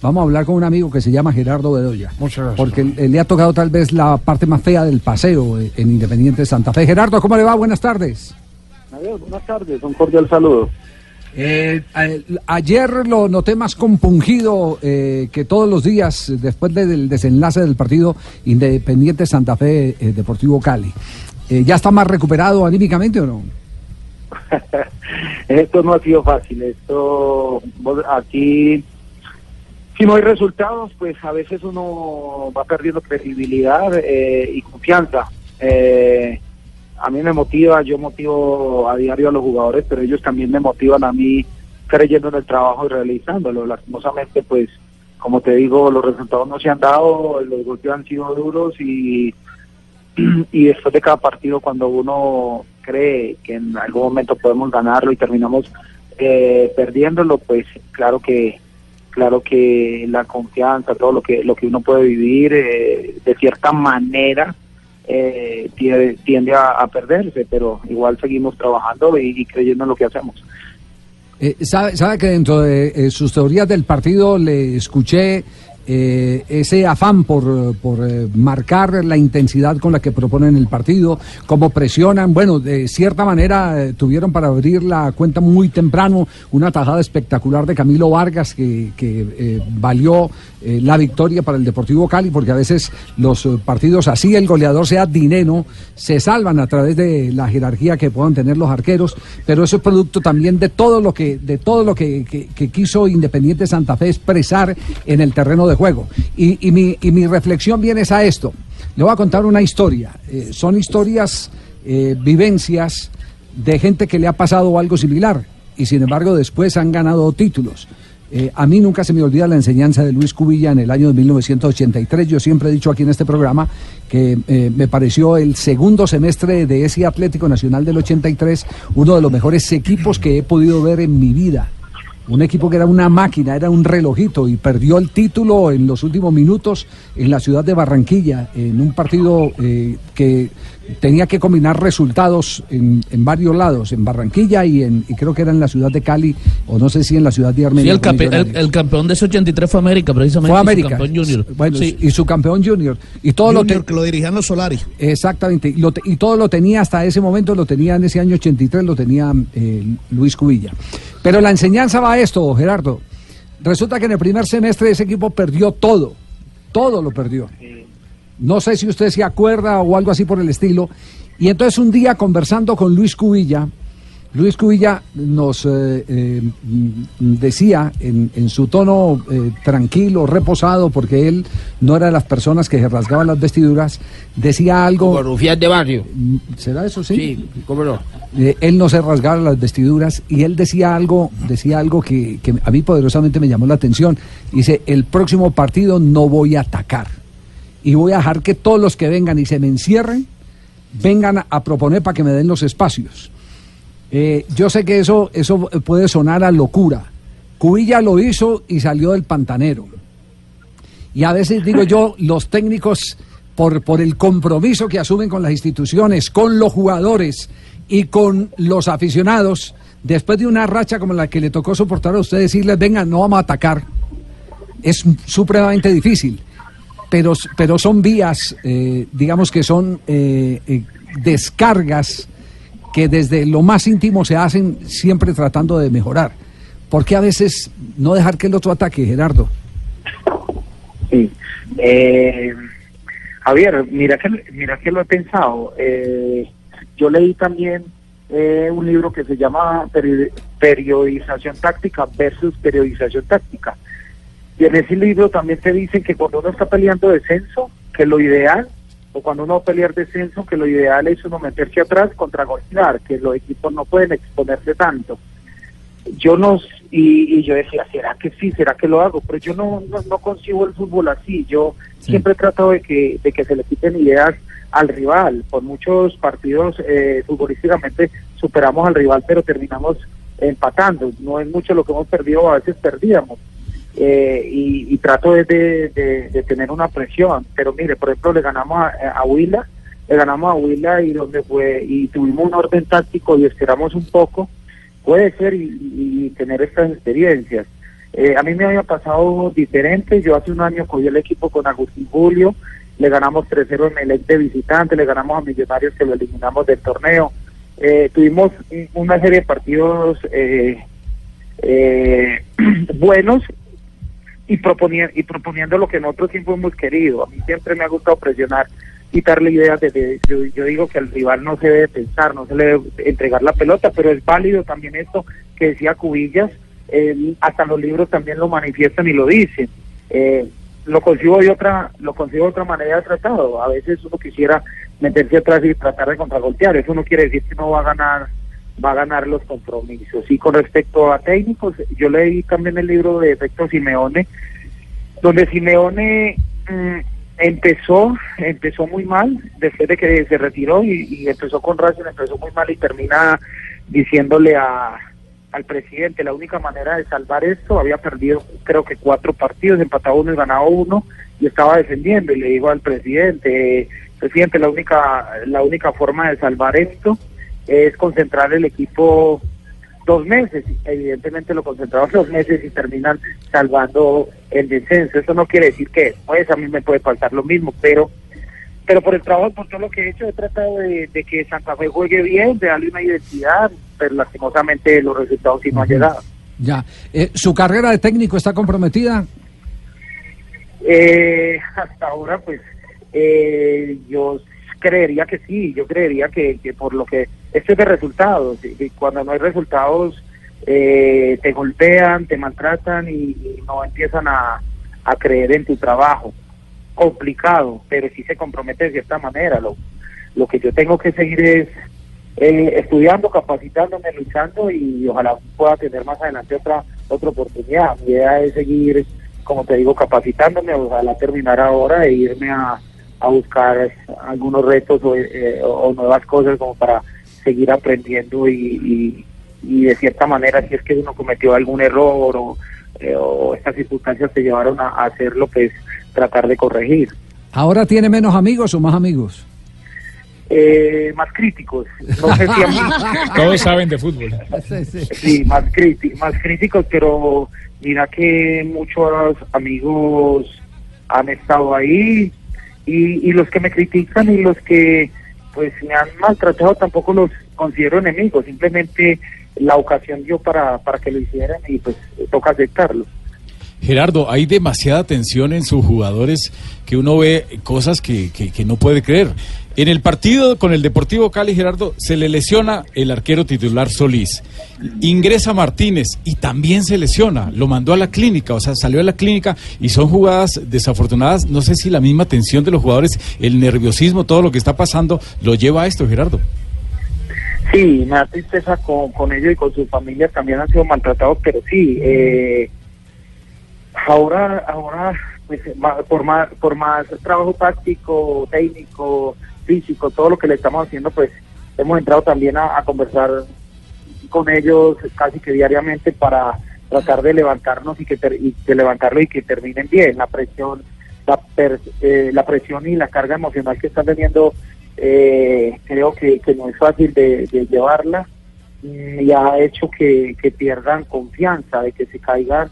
vamos a hablar con un amigo que se llama Gerardo Bedoya. Muchas gracias. Porque le ha tocado tal vez la parte más fea del paseo en Independiente Santa Fe. Gerardo, ¿cómo le va? Buenas tardes. Adiós, buenas tardes, un cordial saludo. Eh, ayer lo noté más compungido eh, que todos los días después del desenlace del partido Independiente Santa Fe eh, Deportivo Cali. Eh, ¿Ya está más recuperado anímicamente o no? esto no ha sido fácil. Esto aquí, si no hay resultados, pues a veces uno va perdiendo credibilidad eh, y confianza. Eh, a mí me motiva, yo motivo a diario a los jugadores, pero ellos también me motivan a mí creyendo en el trabajo y realizándolo. Lastimosamente, pues, como te digo, los resultados no se han dado, los golpes han sido duros y, y después de cada partido, cuando uno cree que en algún momento podemos ganarlo y terminamos eh, perdiéndolo, pues claro que claro que la confianza, todo lo que lo que uno puede vivir, eh, de cierta manera eh, tiende, a, perderse, pero igual seguimos trabajando y, creyendo en lo que hacemos. Eh, ¿sabe, ¿Sabe que dentro de eh, sus teorías del partido le escuché eh, ese afán por, por eh, marcar la intensidad con la que proponen el partido, cómo presionan. Bueno, de cierta manera eh, tuvieron para abrir la cuenta muy temprano una tajada espectacular de Camilo Vargas que, que valió la victoria para el Deportivo Cali, porque a veces los partidos, así el goleador sea dinero, se salvan a través de la jerarquía que puedan tener los arqueros, pero eso es producto también de todo lo que, de todo lo que, que quiso Independiente Santa Fe expresar en el terreno de juego. Y, mi, y mi, reflexión viene a esto. Le voy a contar una historia. Eh, son historias, eh, vivencias de gente que le ha pasado algo similar y sin embargo después han ganado títulos. Eh, a mí nunca se me olvida la enseñanza de Luis Cubilla en el año de 1983. Yo siempre he dicho aquí en este programa que me pareció el segundo semestre de ese Atlético Nacional del 83 uno de los mejores equipos que he podido ver en mi vida un equipo que era una máquina, era un relojito y perdió el título en los últimos minutos en la ciudad de Barranquilla, en un partido eh, que tenía que combinar resultados en, varios lados, en Barranquilla y, en, creo que era en la ciudad de Cali, o no sé si en la ciudad de Armenia. Sí, el, campeón de ese 83 fue América, precisamente. Fue América. Su campeón junior. Bueno, y su campeón junior. Y todo lo que lo dirigían los Solari. Exactamente. Y, todo lo tenía hasta ese momento, lo tenía en ese año 83, lo tenía eh, Luis Cubilla. Pero la enseñanza va a esto, Gerardo. Resulta que en el primer semestre ese equipo perdió todo. Todo lo perdió. No sé si usted se acuerda o algo así por el estilo. Y entonces un día conversando con Luis Cubilla, Luis Cubilla nos eh, eh, decía en, su tono eh, tranquilo, reposado, porque él no era de las personas que se rasgaban las vestiduras, decía algo... Como rufián de barrio. ¿Será eso, sí? Sí, cómo no. él no se rasgaba las vestiduras y él decía algo, decía algo que, que a mí poderosamente me llamó la atención. Dice, el próximo partido no voy a atacar y voy a dejar que todos los que vengan y se me encierren vengan a proponer para que me den los espacios. Eh, yo sé que eso, eso puede sonar a locura. Cubilla lo hizo y salió del pantanero. Y a veces digo yo, los técnicos, por, por el compromiso que asumen con las instituciones, con los jugadores y con los aficionados, después de una racha como la que le tocó soportar a usted decirles, venga, no vamos a atacar, es supremamente difícil pero, pero son vías, eh, digamos que son eh, eh, descargas que desde lo más íntimo se hacen siempre tratando de mejorar. ¿Por qué a veces no dejar que el otro ataque, Gerardo? Sí. Javier, mira que, mira que lo he pensado. yo leí también un libro que se llama Periodización Táctica versus Periodización Táctica y en ese libro también te dicen que cuando uno está peleando descenso, que lo ideal, o cuando uno va a pelear descenso, que lo ideal es uno meterse atrás contra golpear, que los equipos no pueden exponerse tanto. Yo no, y, yo decía, ¿será que sí? ¿Será que lo hago? Pero yo no, no, consigo el fútbol así. Yo siempre he tratado de que, de que se le quiten ideas al rival. Por muchos partidos eh, futbolísticamente superamos al rival, pero terminamos empatando. No es mucho lo que hemos perdido, a veces perdíamos eh, y, trato de, de, tener una presión. Pero mire, por ejemplo, le ganamos a, Huila, le ganamos a Huila y donde fue y tuvimos un orden táctico y esperamos un poco, puede ser y, tener estas experiencias. Eh, a mí me había pasado diferente. Yo hace un año cogí el equipo con Agustín Julio, le ganamos 3-0 en el de visitante, le ganamos a Millonarios que lo eliminamos del torneo. Eh, tuvimos una serie de partidos eh, eh, buenos y, proponiendo, y proponiendo lo que nosotros siempre hemos querido. A mí siempre me ha gustado presionar, quitarle ideas de, yo, yo, digo que al rival no se debe pensar, no se le debe entregar la pelota, pero es válido también esto que decía Cubillas, hasta los libros también lo manifiestan y lo dicen. Eh, lo consigo de otra, lo consigo de otra manera de tratado. A veces uno quisiera meterse atrás y tratar de contragolpear. Eso no quiere decir que no va a ganar, va a ganar los compromisos. Y con respecto a técnicos, yo leí también el libro de Efecto Simeone, donde Simeone mm, empezó, empezó muy mal después de que se retiró y, empezó con Racing, empezó muy mal y termina diciéndole a al presidente. La única manera de salvar esto, había perdido creo que cuatro partidos, empatado uno y ganado uno, y estaba defendiendo. Y le digo al presidente, presidente, la única, la única forma de salvar esto es concentrar el equipo dos meses. Evidentemente lo concentraron dos meses y terminan salvando el descenso. Eso no quiere decir que pues a mí me puede faltar lo mismo, pero pero por el trabajo, por todo lo que he hecho, he tratado de, que Santa Fe juegue bien, de darle una identidad, pero lastimosamente los resultados sí no han llegado. Ya. Eh, ¿Su carrera de técnico está comprometida? Eh, hasta ahora, pues, eh, yo creería que sí, yo creería que, por lo que... Esto es de resultados, y cuando no hay resultados, te golpean, te maltratan y, no empiezan a creer en tu trabajo complicado, pero sí se compromete de cierta manera. Lo, lo que yo tengo que seguir es eh, estudiando, capacitándome, luchando y ojalá pueda tener más adelante otra otra oportunidad. Mi idea es seguir, como te digo, capacitándome, ojalá terminar ahora e irme a, a buscar algunos retos eh, o, nuevas cosas como para seguir aprendiendo y, y, de cierta manera si es que uno cometió algún error o, eh, o estas circunstancias te llevaron a, a hacerlo, pues tratar de corregir. ¿Ahora tiene menos amigos o más amigos? Eh, más críticos. No sé si Todos saben de fútbol. Sí, más, más críticos, pero mira que muchos amigos han estado ahí y, y los que me critican y los que pues me han maltratado tampoco los considero enemigos, simplemente la ocasión dio para, para que lo hicieran y pues toca aceptarlo. Gerardo, hay demasiada tensión en sus jugadores que uno ve cosas que, que, no puede creer. En el partido con el Deportivo Cali, Gerardo, se le lesiona el arquero titular Solís. Ingresa Martínez y también se lesiona. Lo mandó a la clínica, o sea, salió a la clínica y son jugadas desafortunadas. No sé si la misma tensión de los jugadores, el nerviosismo, todo lo que está pasando, lo lleva a esto, Gerardo. Sí, me da tristeza con, ellos y con su familia. También han sido maltratados, pero sí. Eh, Ahora, ahora pues, por más por más trabajo táctico, técnico, físico, todo lo que le estamos haciendo, pues hemos entrado también a, conversar con ellos casi que diariamente para tratar de levantarnos y que de levantarlo y que terminen bien. La presión, la, eh, la presión y la carga emocional que están teniendo, eh, creo que, no es fácil de, llevarla y ha hecho que, que pierdan confianza, de que se caigan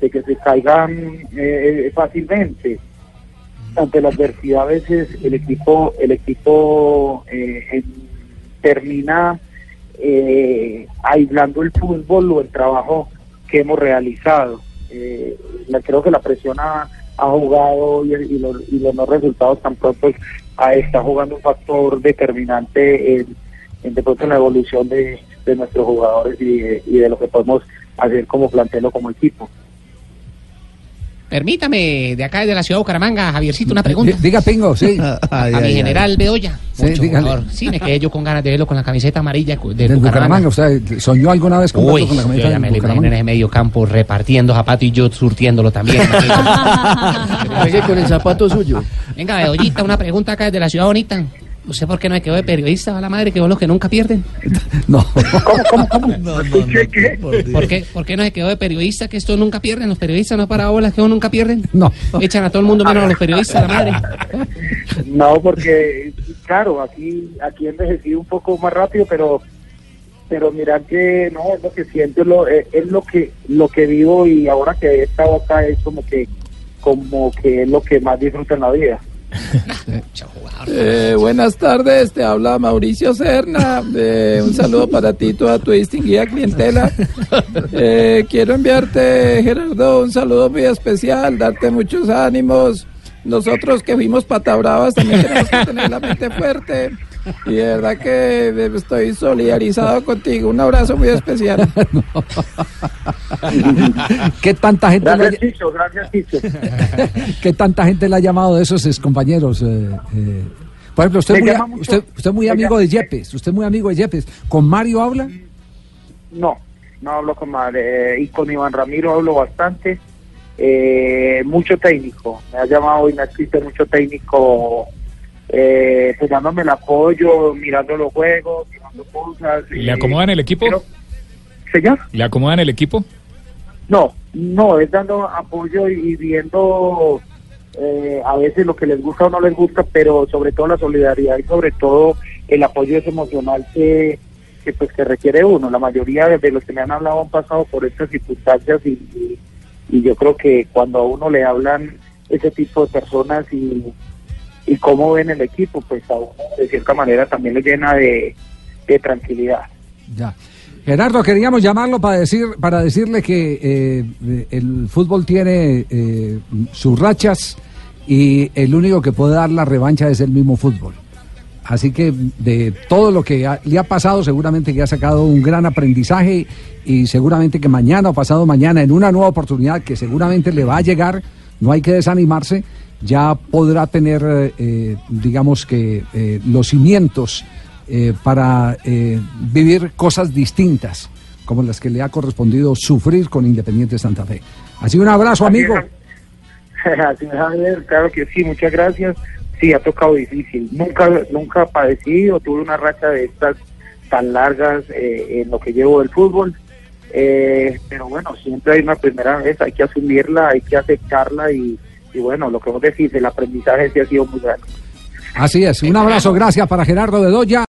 de que se caigan eh, fácilmente. Ante la adversidad a veces el equipo, el equipo eh, termina eh, aislando el fútbol o el trabajo que hemos realizado. creo que la presión ha, jugado y, los, y, los, no resultados tan pronto está jugando un factor determinante en, de pronto en la evolución de, nuestros jugadores y y de lo que podemos hacer como plantearlo como equipo. Permítame, de acá de la ciudad de Bucaramanga, Javiercito, una pregunta. Diga, Pingo, sí. a mi general Bedoya. Sí, sí, me quedé yo con ganas de verlo con la camiseta amarilla de Del Bucaramanga. ¿Usted soñó alguna vez con, Uy, con la camiseta yo ya me lo imaginé en ese medio campo repartiendo zapatos y yo surtiéndolo también. con el zapato suyo. Venga, Bedoyita, una pregunta acá desde la ciudad bonita. ¿Usted por qué no se quedó de periodista a la madre que vos los que nunca pierden? No. ¿Cómo, cómo, cómo? No, no, ¿Qué? ¿Por, qué, ¿Por qué no se quedó de periodista que estos nunca pierden? ¿Los periodistas no para bolas que vos nunca pierden? No. Echan a todo el mundo menos a los periodistas a la madre. No, porque, claro, aquí, aquí he envejecido un poco más rápido, pero pero mira que no, es lo que siento, es lo, es, es lo que lo que vivo y ahora que he estado acá es como que como que es lo que más disfruto en la vida. Eh, buenas tardes, te habla Mauricio Serna. Eh, un saludo para ti, toda tu distinguida clientela. Eh, quiero enviarte, Gerardo, un saludo muy especial, darte muchos ánimos. Nosotros que fuimos patabravas también tenemos que tener la mente fuerte. Y de verdad que eh, estoy solidarizado contigo. Un abrazo muy especial. ¿Qué tanta gente le, Gracias, ha- Chicho, gracias, Chicho. qué tanta gente le ha llamado de esos compañeros? por ejemplo, usted Me muy, usted, usted muy amigo de Yepes, usted muy amigo de Yepes. ¿Con Mario habla? No, no hablo con madre. y con Iván Ramiro hablo bastante. Eh, mucho técnico. Me ha llamado y me ha escrito mucho técnico, eh, pues dándome el apoyo, mirando los juegos, mirando cosas. ¿Y ¿Le eh, acomodan el equipo? pero- ¿Señor? ¿Le acomodan el equipo? No, no, es dando apoyo y viendo eh, a veces lo que les gusta o no les gusta, pero sobre todo la solidaridad y sobre todo el apoyo ese emocional que, que pues que requiere uno. La mayoría de los que me han hablado han pasado por estas circunstancias y, y, y yo creo que cuando a uno le hablan ese tipo de personas y, y cómo ven el equipo, pues a de cierta manera también le llena de, tranquilidad. Ya. Gerardo, queríamos llamarlo para decir para decirle que eh, el fútbol tiene eh, sus rachas y el único que puede dar la revancha es el mismo fútbol. Así que de todo lo que le ha pasado, seguramente que ha sacado un gran aprendizaje y seguramente que mañana o pasado mañana, en una nueva oportunidad que seguramente le va a llegar, no hay que desanimarse, ya podrá tener, eh, eh, digamos que, eh, los cimientos eh, para eh, vivir cosas distintas, como las que le ha correspondido sufrir con Independiente Santa Fe. Así un abrazo, amigo. Así Javier, claro que sí, muchas gracias. Sí, ha tocado difícil. Nunca, nunca padecí o tuve una racha de estas tan largas eh, en lo que llevo del fútbol. Eh, pero bueno, siempre hay una primera vez, hay que asumirla, hay que aceptarla y, y bueno, lo que vos decís, el aprendizaje sí ha sido muy grande. Así es. Un abrazo, gracias para Gerardo de Doya.